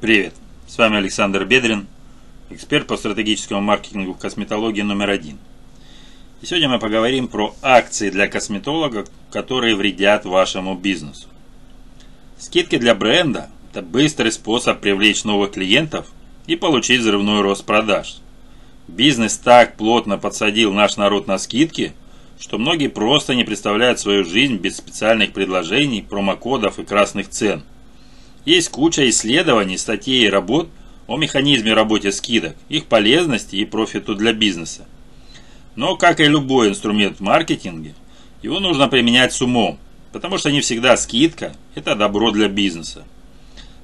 Привет, с вами Александр Бедрин, эксперт по стратегическому маркетингу в косметологии номер один. И сегодня мы поговорим про акции для косметологов, которые вредят вашему бизнесу. Скидки для бренда – это быстрый способ привлечь новых клиентов и получить взрывной рост продаж. Бизнес так плотно подсадил наш народ на скидки, что многие просто не представляют свою жизнь без специальных предложений, промокодов и красных цен – есть куча исследований, статей и работ о механизме работы скидок, их полезности и профиту для бизнеса. Но, как и любой инструмент в маркетинге, его нужно применять с умом, потому что не всегда скидка – это добро для бизнеса.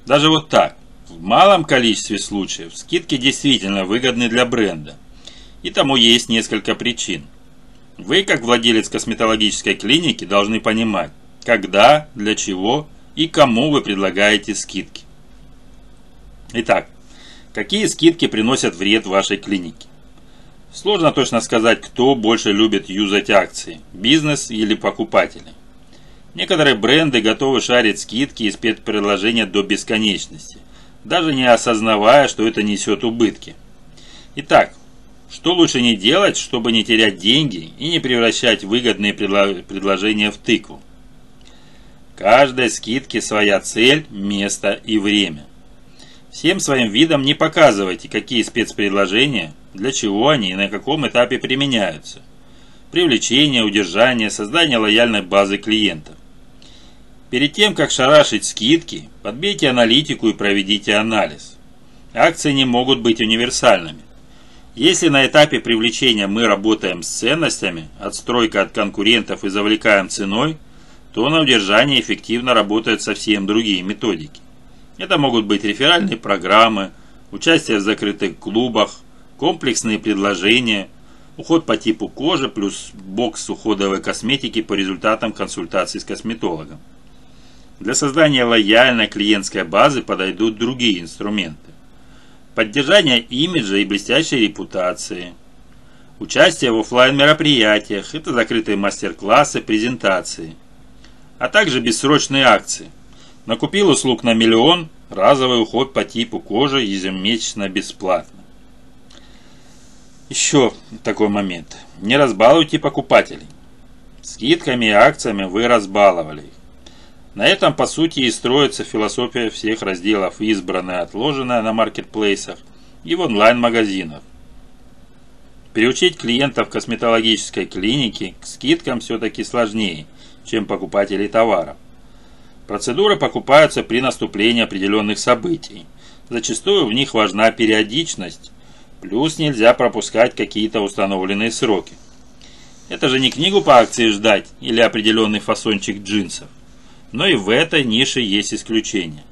Даже вот так, в малом количестве случаев скидки действительно выгодны для бренда. И тому есть несколько причин. Вы, как владелец косметологической клиники, должны понимать, когда, для чего и кому вы предлагаете скидки. Итак, какие скидки приносят вред вашей клинике? Сложно точно сказать, кто больше любит юзать акции – бизнес или покупатели. Некоторые бренды готовы шарить скидки и спецпредложения до бесконечности, даже не осознавая, что это несет убытки. Итак, что лучше не делать, чтобы не терять деньги и не превращать выгодные предложения в тыкву? Каждой скидке своя цель, место и время. Всем своим видом не показывайте, какие спецпредложения, для чего они и на каком этапе применяются. Привлечение, удержание, создание лояльной базы клиентов. Перед тем, как шарашить скидки, подбейте аналитику и проведите анализ. Акции не могут быть универсальными. Если на этапе привлечения мы работаем с ценностями, отстройка от конкурентов и завлекаем ценой, то на удержание эффективно работают совсем другие методики. Это могут быть реферальные программы, участие в закрытых клубах, комплексные предложения, уход по типу кожи плюс бокс уходовой косметики по результатам консультаций с косметологом. Для создания лояльной клиентской базы подойдут другие инструменты. Поддержание имиджа и блестящей репутации. Участие в офлайн мероприятиях – это закрытые мастер-классы, презентации – а также бессрочные акции. Накупил услуг на миллион, разовый уход по типу кожи ежемесячно бесплатно. Еще такой момент. Не разбалуйте покупателей. Скидками и акциями вы разбаловали их. На этом, по сути, и строится философия всех разделов избранная, отложенная на маркетплейсах и в онлайн-магазинах. Приучить клиентов косметологической клиники к скидкам все-таки сложнее – чем покупателей товаров. Процедуры покупаются при наступлении определенных событий. Зачастую в них важна периодичность, плюс нельзя пропускать какие-то установленные сроки. Это же не книгу по акции ждать или определенный фасончик джинсов. Но и в этой нише есть исключения.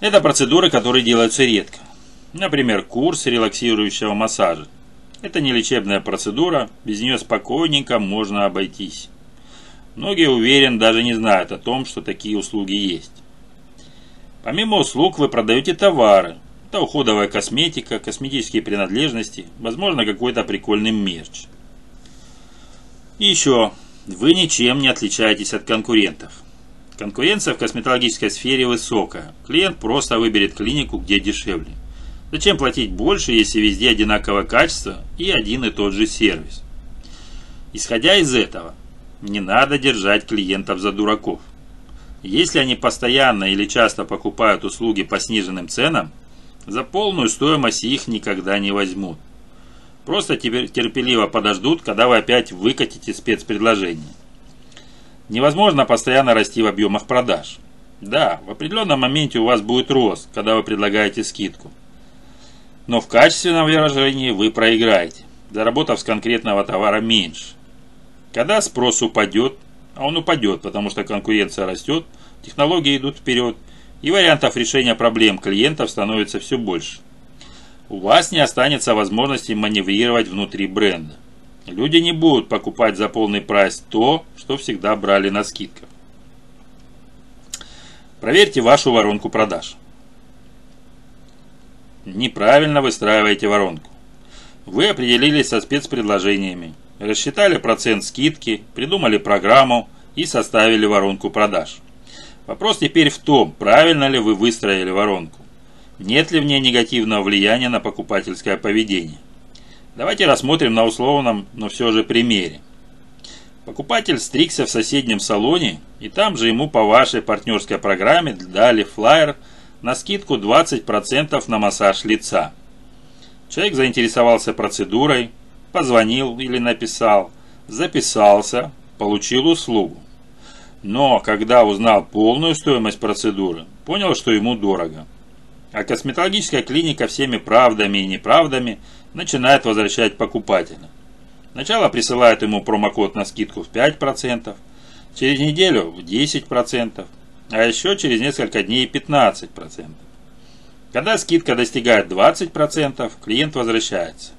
Это процедуры, которые делаются редко. Например, курс релаксирующего массажа. Это не лечебная процедура, без нее спокойненько можно обойтись. Многие, уверен, даже не знают о том, что такие услуги есть. Помимо услуг вы продаете товары. Это уходовая косметика, косметические принадлежности, возможно какой-то прикольный мерч. И еще, вы ничем не отличаетесь от конкурентов. Конкуренция в косметологической сфере высокая. Клиент просто выберет клинику, где дешевле. Зачем платить больше, если везде одинаковое качество и один и тот же сервис? Исходя из этого, не надо держать клиентов за дураков. Если они постоянно или часто покупают услуги по сниженным ценам, за полную стоимость их никогда не возьмут. Просто терпеливо подождут, когда вы опять выкатите спецпредложение. Невозможно постоянно расти в объемах продаж. Да, в определенном моменте у вас будет рост, когда вы предлагаете скидку. Но в качественном выражении вы проиграете, заработав с конкретного товара меньше. Когда спрос упадет, а он упадет, потому что конкуренция растет, технологии идут вперед, и вариантов решения проблем клиентов становится все больше. У вас не останется возможности маневрировать внутри бренда. Люди не будут покупать за полный прайс то, что всегда брали на скидках. Проверьте вашу воронку продаж. Неправильно выстраиваете воронку. Вы определились со спецпредложениями, рассчитали процент скидки, придумали программу и составили воронку продаж. Вопрос теперь в том, правильно ли вы выстроили воронку. Нет ли в ней негативного влияния на покупательское поведение? Давайте рассмотрим на условном, но все же примере. Покупатель стригся в соседнем салоне, и там же ему по вашей партнерской программе дали флаер на скидку 20% на массаж лица. Человек заинтересовался процедурой, позвонил или написал, записался, получил услугу. Но когда узнал полную стоимость процедуры, понял, что ему дорого. А косметологическая клиника всеми правдами и неправдами начинает возвращать покупателя. Сначала присылают ему промокод на скидку в 5%, через неделю в 10%, а еще через несколько дней 15%. Когда скидка достигает 20%, клиент возвращается.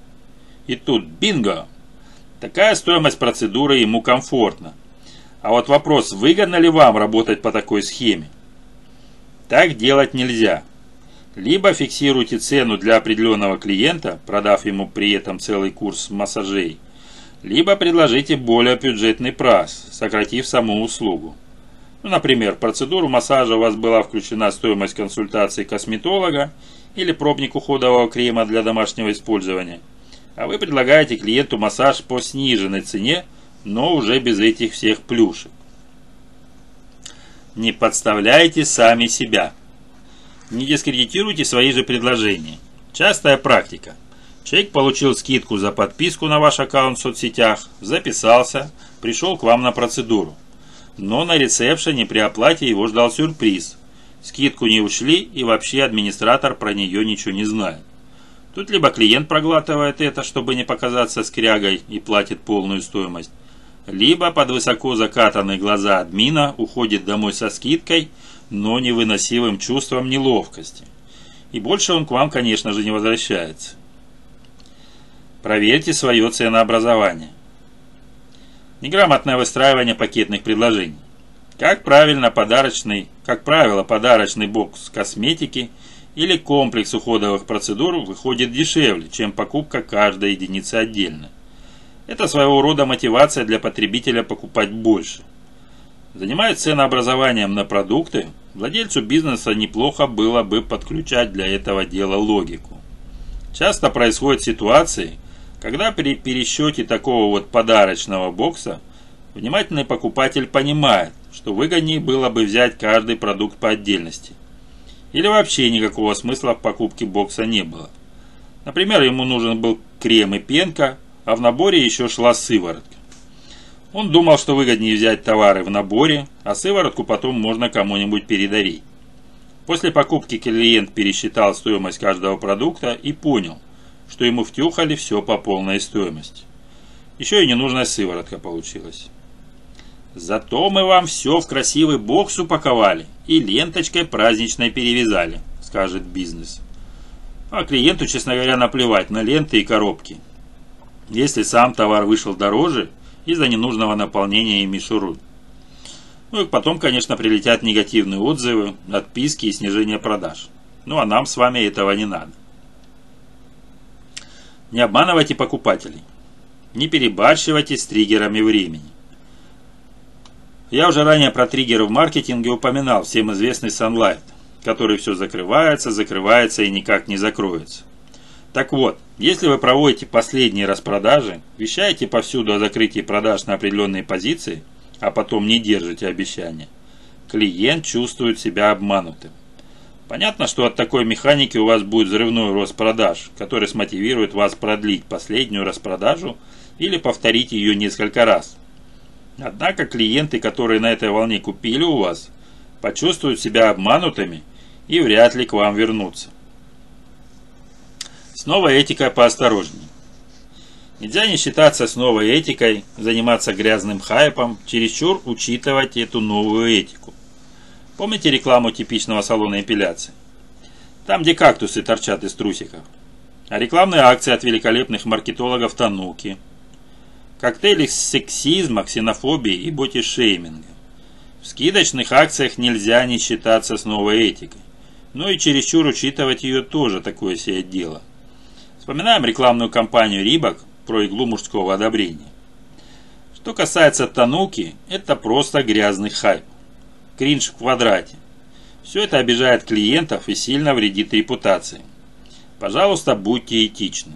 И тут бинго! Такая стоимость процедуры ему комфортна. А вот вопрос, выгодно ли вам работать по такой схеме? Так делать нельзя. Либо фиксируйте цену для определенного клиента, продав ему при этом целый курс массажей, либо предложите более бюджетный прайс, сократив саму услугу. Ну, например, процедуру массажа у вас была включена стоимость консультации косметолога или пробник уходового крема для домашнего использования, а вы предлагаете клиенту массаж по сниженной цене, но уже без этих всех плюшек. Не подставляйте сами себя. Не дискредитируйте свои же предложения. Частая практика. Человек получил скидку за подписку на ваш аккаунт в соцсетях, записался, пришел к вам на процедуру. Но на ресепшене при оплате его ждал сюрприз. Скидку не ушли и вообще администратор про нее ничего не знает. Тут либо клиент проглатывает это, чтобы не показаться скрягой и платит полную стоимость, либо под высоко закатанные глаза админа уходит домой со скидкой, но невыносимым чувством неловкости. И больше он к вам, конечно же, не возвращается. Проверьте свое ценообразование. Неграмотное выстраивание пакетных предложений. Как правильно подарочный, как правило, подарочный бокс косметики или комплекс уходовых процедур выходит дешевле, чем покупка каждой единицы отдельно. Это своего рода мотивация для потребителя покупать больше. Занимаясь ценообразованием на продукты, владельцу бизнеса неплохо было бы подключать для этого дела логику. Часто происходят ситуации, когда при пересчете такого вот подарочного бокса внимательный покупатель понимает, что выгоднее было бы взять каждый продукт по отдельности. Или вообще никакого смысла в покупке бокса не было. Например, ему нужен был крем и пенка, а в наборе еще шла сыворотка. Он думал, что выгоднее взять товары в наборе, а сыворотку потом можно кому-нибудь передарить. После покупки клиент пересчитал стоимость каждого продукта и понял, что ему втюхали все по полной стоимости. Еще и ненужная сыворотка получилась. Зато мы вам все в красивый бокс упаковали и ленточкой праздничной перевязали, скажет бизнес. А клиенту, честно говоря, наплевать на ленты и коробки. Если сам товар вышел дороже из-за ненужного наполнения и мишуры. Ну и потом, конечно, прилетят негативные отзывы, отписки и снижение продаж. Ну а нам с вами этого не надо. Не обманывайте покупателей. Не перебарщивайте с триггерами времени. Я уже ранее про триггеры в маркетинге упоминал всем известный Sunlight, который все закрывается, закрывается и никак не закроется. Так вот, если вы проводите последние распродажи, вещаете повсюду о закрытии продаж на определенные позиции, а потом не держите обещания, клиент чувствует себя обманутым. Понятно, что от такой механики у вас будет взрывной рост продаж, который смотивирует вас продлить последнюю распродажу или повторить ее несколько раз. Однако клиенты, которые на этой волне купили у вас, почувствуют себя обманутыми и вряд ли к вам вернутся. Снова этика поосторожней. Нельзя не считаться с новой этикой, заниматься грязным хайпом, чересчур учитывать эту новую этику. Помните рекламу типичного салона эпиляции? Там, где кактусы торчат из трусиков. А рекламные акции от великолепных маркетологов Тануки. Коктейли сексизма, ксенофобии и боти-шейминга. В скидочных акциях нельзя не считаться с новой этикой. Но и чересчур учитывать ее тоже такое себе дело. Вспоминаем рекламную кампанию Рибок про иглу мужского одобрения. Что касается Тануки, это просто грязный хайп кринж в квадрате. Все это обижает клиентов и сильно вредит репутации. Пожалуйста, будьте этичны.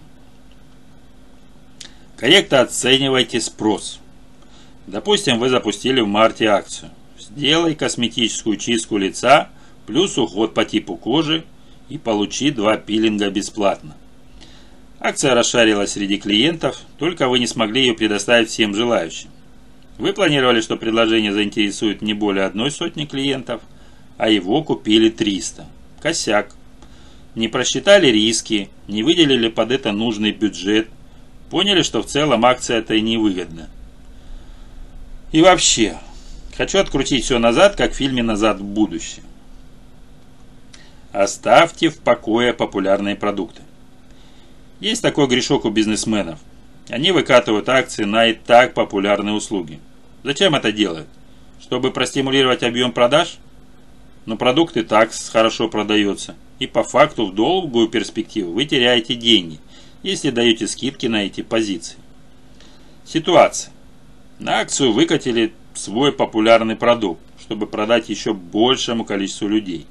Корректно оценивайте спрос. Допустим, вы запустили в марте акцию. Сделай косметическую чистку лица плюс уход по типу кожи и получи два пилинга бесплатно. Акция расшарилась среди клиентов, только вы не смогли ее предоставить всем желающим. Вы планировали, что предложение заинтересует не более одной сотни клиентов, а его купили 300. Косяк. Не просчитали риски, не выделили под это нужный бюджет, поняли, что в целом акция это и невыгодна. И вообще, хочу открутить все назад, как в фильме «Назад в будущее». Оставьте в покое популярные продукты. Есть такой грешок у бизнесменов. Они выкатывают акции на и так популярные услуги. Зачем это делают? Чтобы простимулировать объем продаж? Но продукт и так хорошо продается. И по факту в долгую перспективу вы теряете деньги, если даете скидки на эти позиции. Ситуация. На акцию выкатили свой популярный продукт, чтобы продать еще большему количеству людей.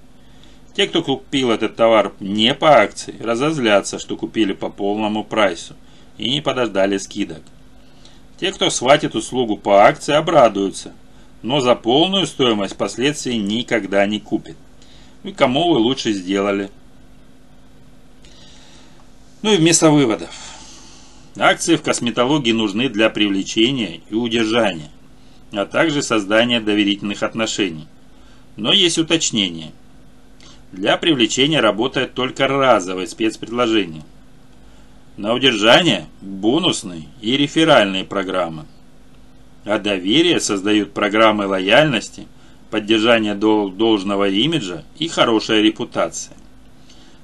Те, кто купил этот товар не по акции, разозлятся, что купили по полному прайсу и не подождали скидок. Те, кто схватит услугу по акции, обрадуются, но за полную стоимость впоследствии никогда не купит. И кому вы лучше сделали? Ну и вместо выводов. Акции в косметологии нужны для привлечения и удержания, а также создания доверительных отношений. Но есть уточнение – для привлечения работает только разовое спецпредложение. На удержание – бонусные и реферальные программы. А доверие создают программы лояльности, поддержание должного имиджа и хорошая репутация.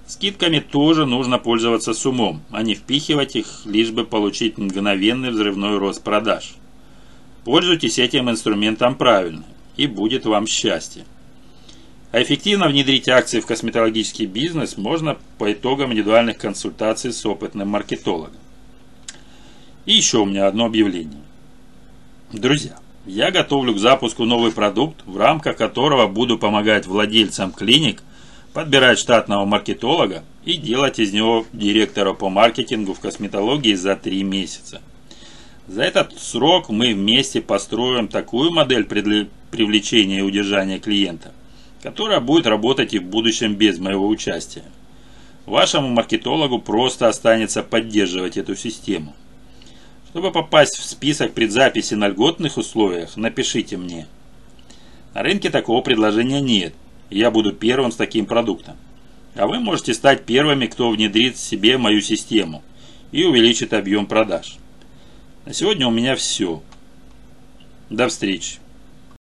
Скидками тоже нужно пользоваться с умом, а не впихивать их, лишь бы получить мгновенный взрывной рост продаж. Пользуйтесь этим инструментом правильно, и будет вам счастье. А эффективно внедрить акции в косметологический бизнес можно по итогам индивидуальных консультаций с опытным маркетологом. И еще у меня одно объявление. Друзья, я готовлю к запуску новый продукт, в рамках которого буду помогать владельцам клиник подбирать штатного маркетолога и делать из него директора по маркетингу в косметологии за три месяца. За этот срок мы вместе построим такую модель привлечения и удержания клиента, которая будет работать и в будущем без моего участия. Вашему маркетологу просто останется поддерживать эту систему. Чтобы попасть в список предзаписи на льготных условиях, напишите мне. На рынке такого предложения нет, я буду первым с таким продуктом. А вы можете стать первыми, кто внедрит в себе мою систему и увеличит объем продаж. На сегодня у меня все. До встречи.